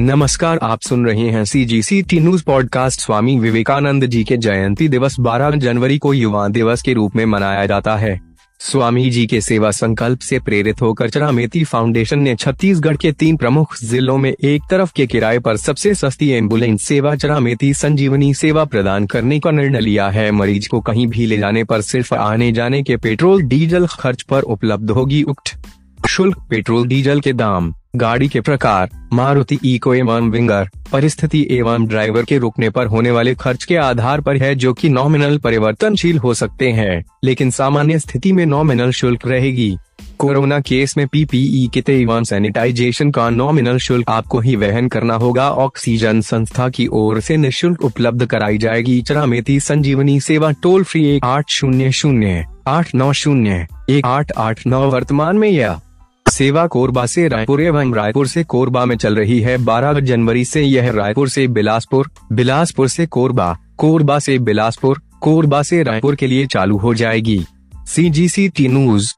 नमस्कार, आप सुन रहे हैं C G C T news podcast Swami Vivekananda ji के जयंती दिवस 12 जनवरी को युवा दिवस के रूप में मनाया जाता है। स्वामी जी के सेवा संकल्प से प्रेरित होकर चरामेती फाउंडेशन ने छत्तीसगढ़ के तीन प्रमुख जिलों में एक तरफ़ के किराए पर सबसे सस्ती एंबुलेंस सेवा चरामेती संजीवनी सेवा प्रदान करने का निर्णय लिया है। मरीज़ को कहीं भी ले जाने पर सिर्फ़ आने जाने के पेट्रोल डीजल खर्च पर उपलब्ध होगी उक्त शुल्क। पेट्रोल डीजल के दाम गाड़ी के प्रकार, मारुति इको एवं विंगर, परिस्थिति एवं ड्राइवर के रुकने पर होने वाले खर्च के आधार पर है जो कि नॉमिनल परिवर्तनशील हो सकते हैं, लेकिन सामान्य स्थिति में नॉमिनल शुल्क रहेगी। कोरोना केस में पीपीई किट एवं सैनिटाइजेशन का नॉमिनल शुल्क आपको ही वहन करना होगा। ऑक्सीजन संस्था की ओर से निःशुल्क उपलब्ध कराई जाएगी। चरामेती संजीवनी सेवा टोल फ्री एक आठ शून्य शून्य, आठ नौ शून्य, एक आठ आठ नौ वर्तमान में यह सेवा कोरबा से रायपुर एवं रायपुर से कोरबा में चल रही है। 12 जनवरी से यह रायपुर से बिलासपुर बिलासपुर से कोरबा कोरबा से बिलासपुर, कोरबा से रायपुर के लिए चालू हो जाएगी। सी जी सी टी न्यूज़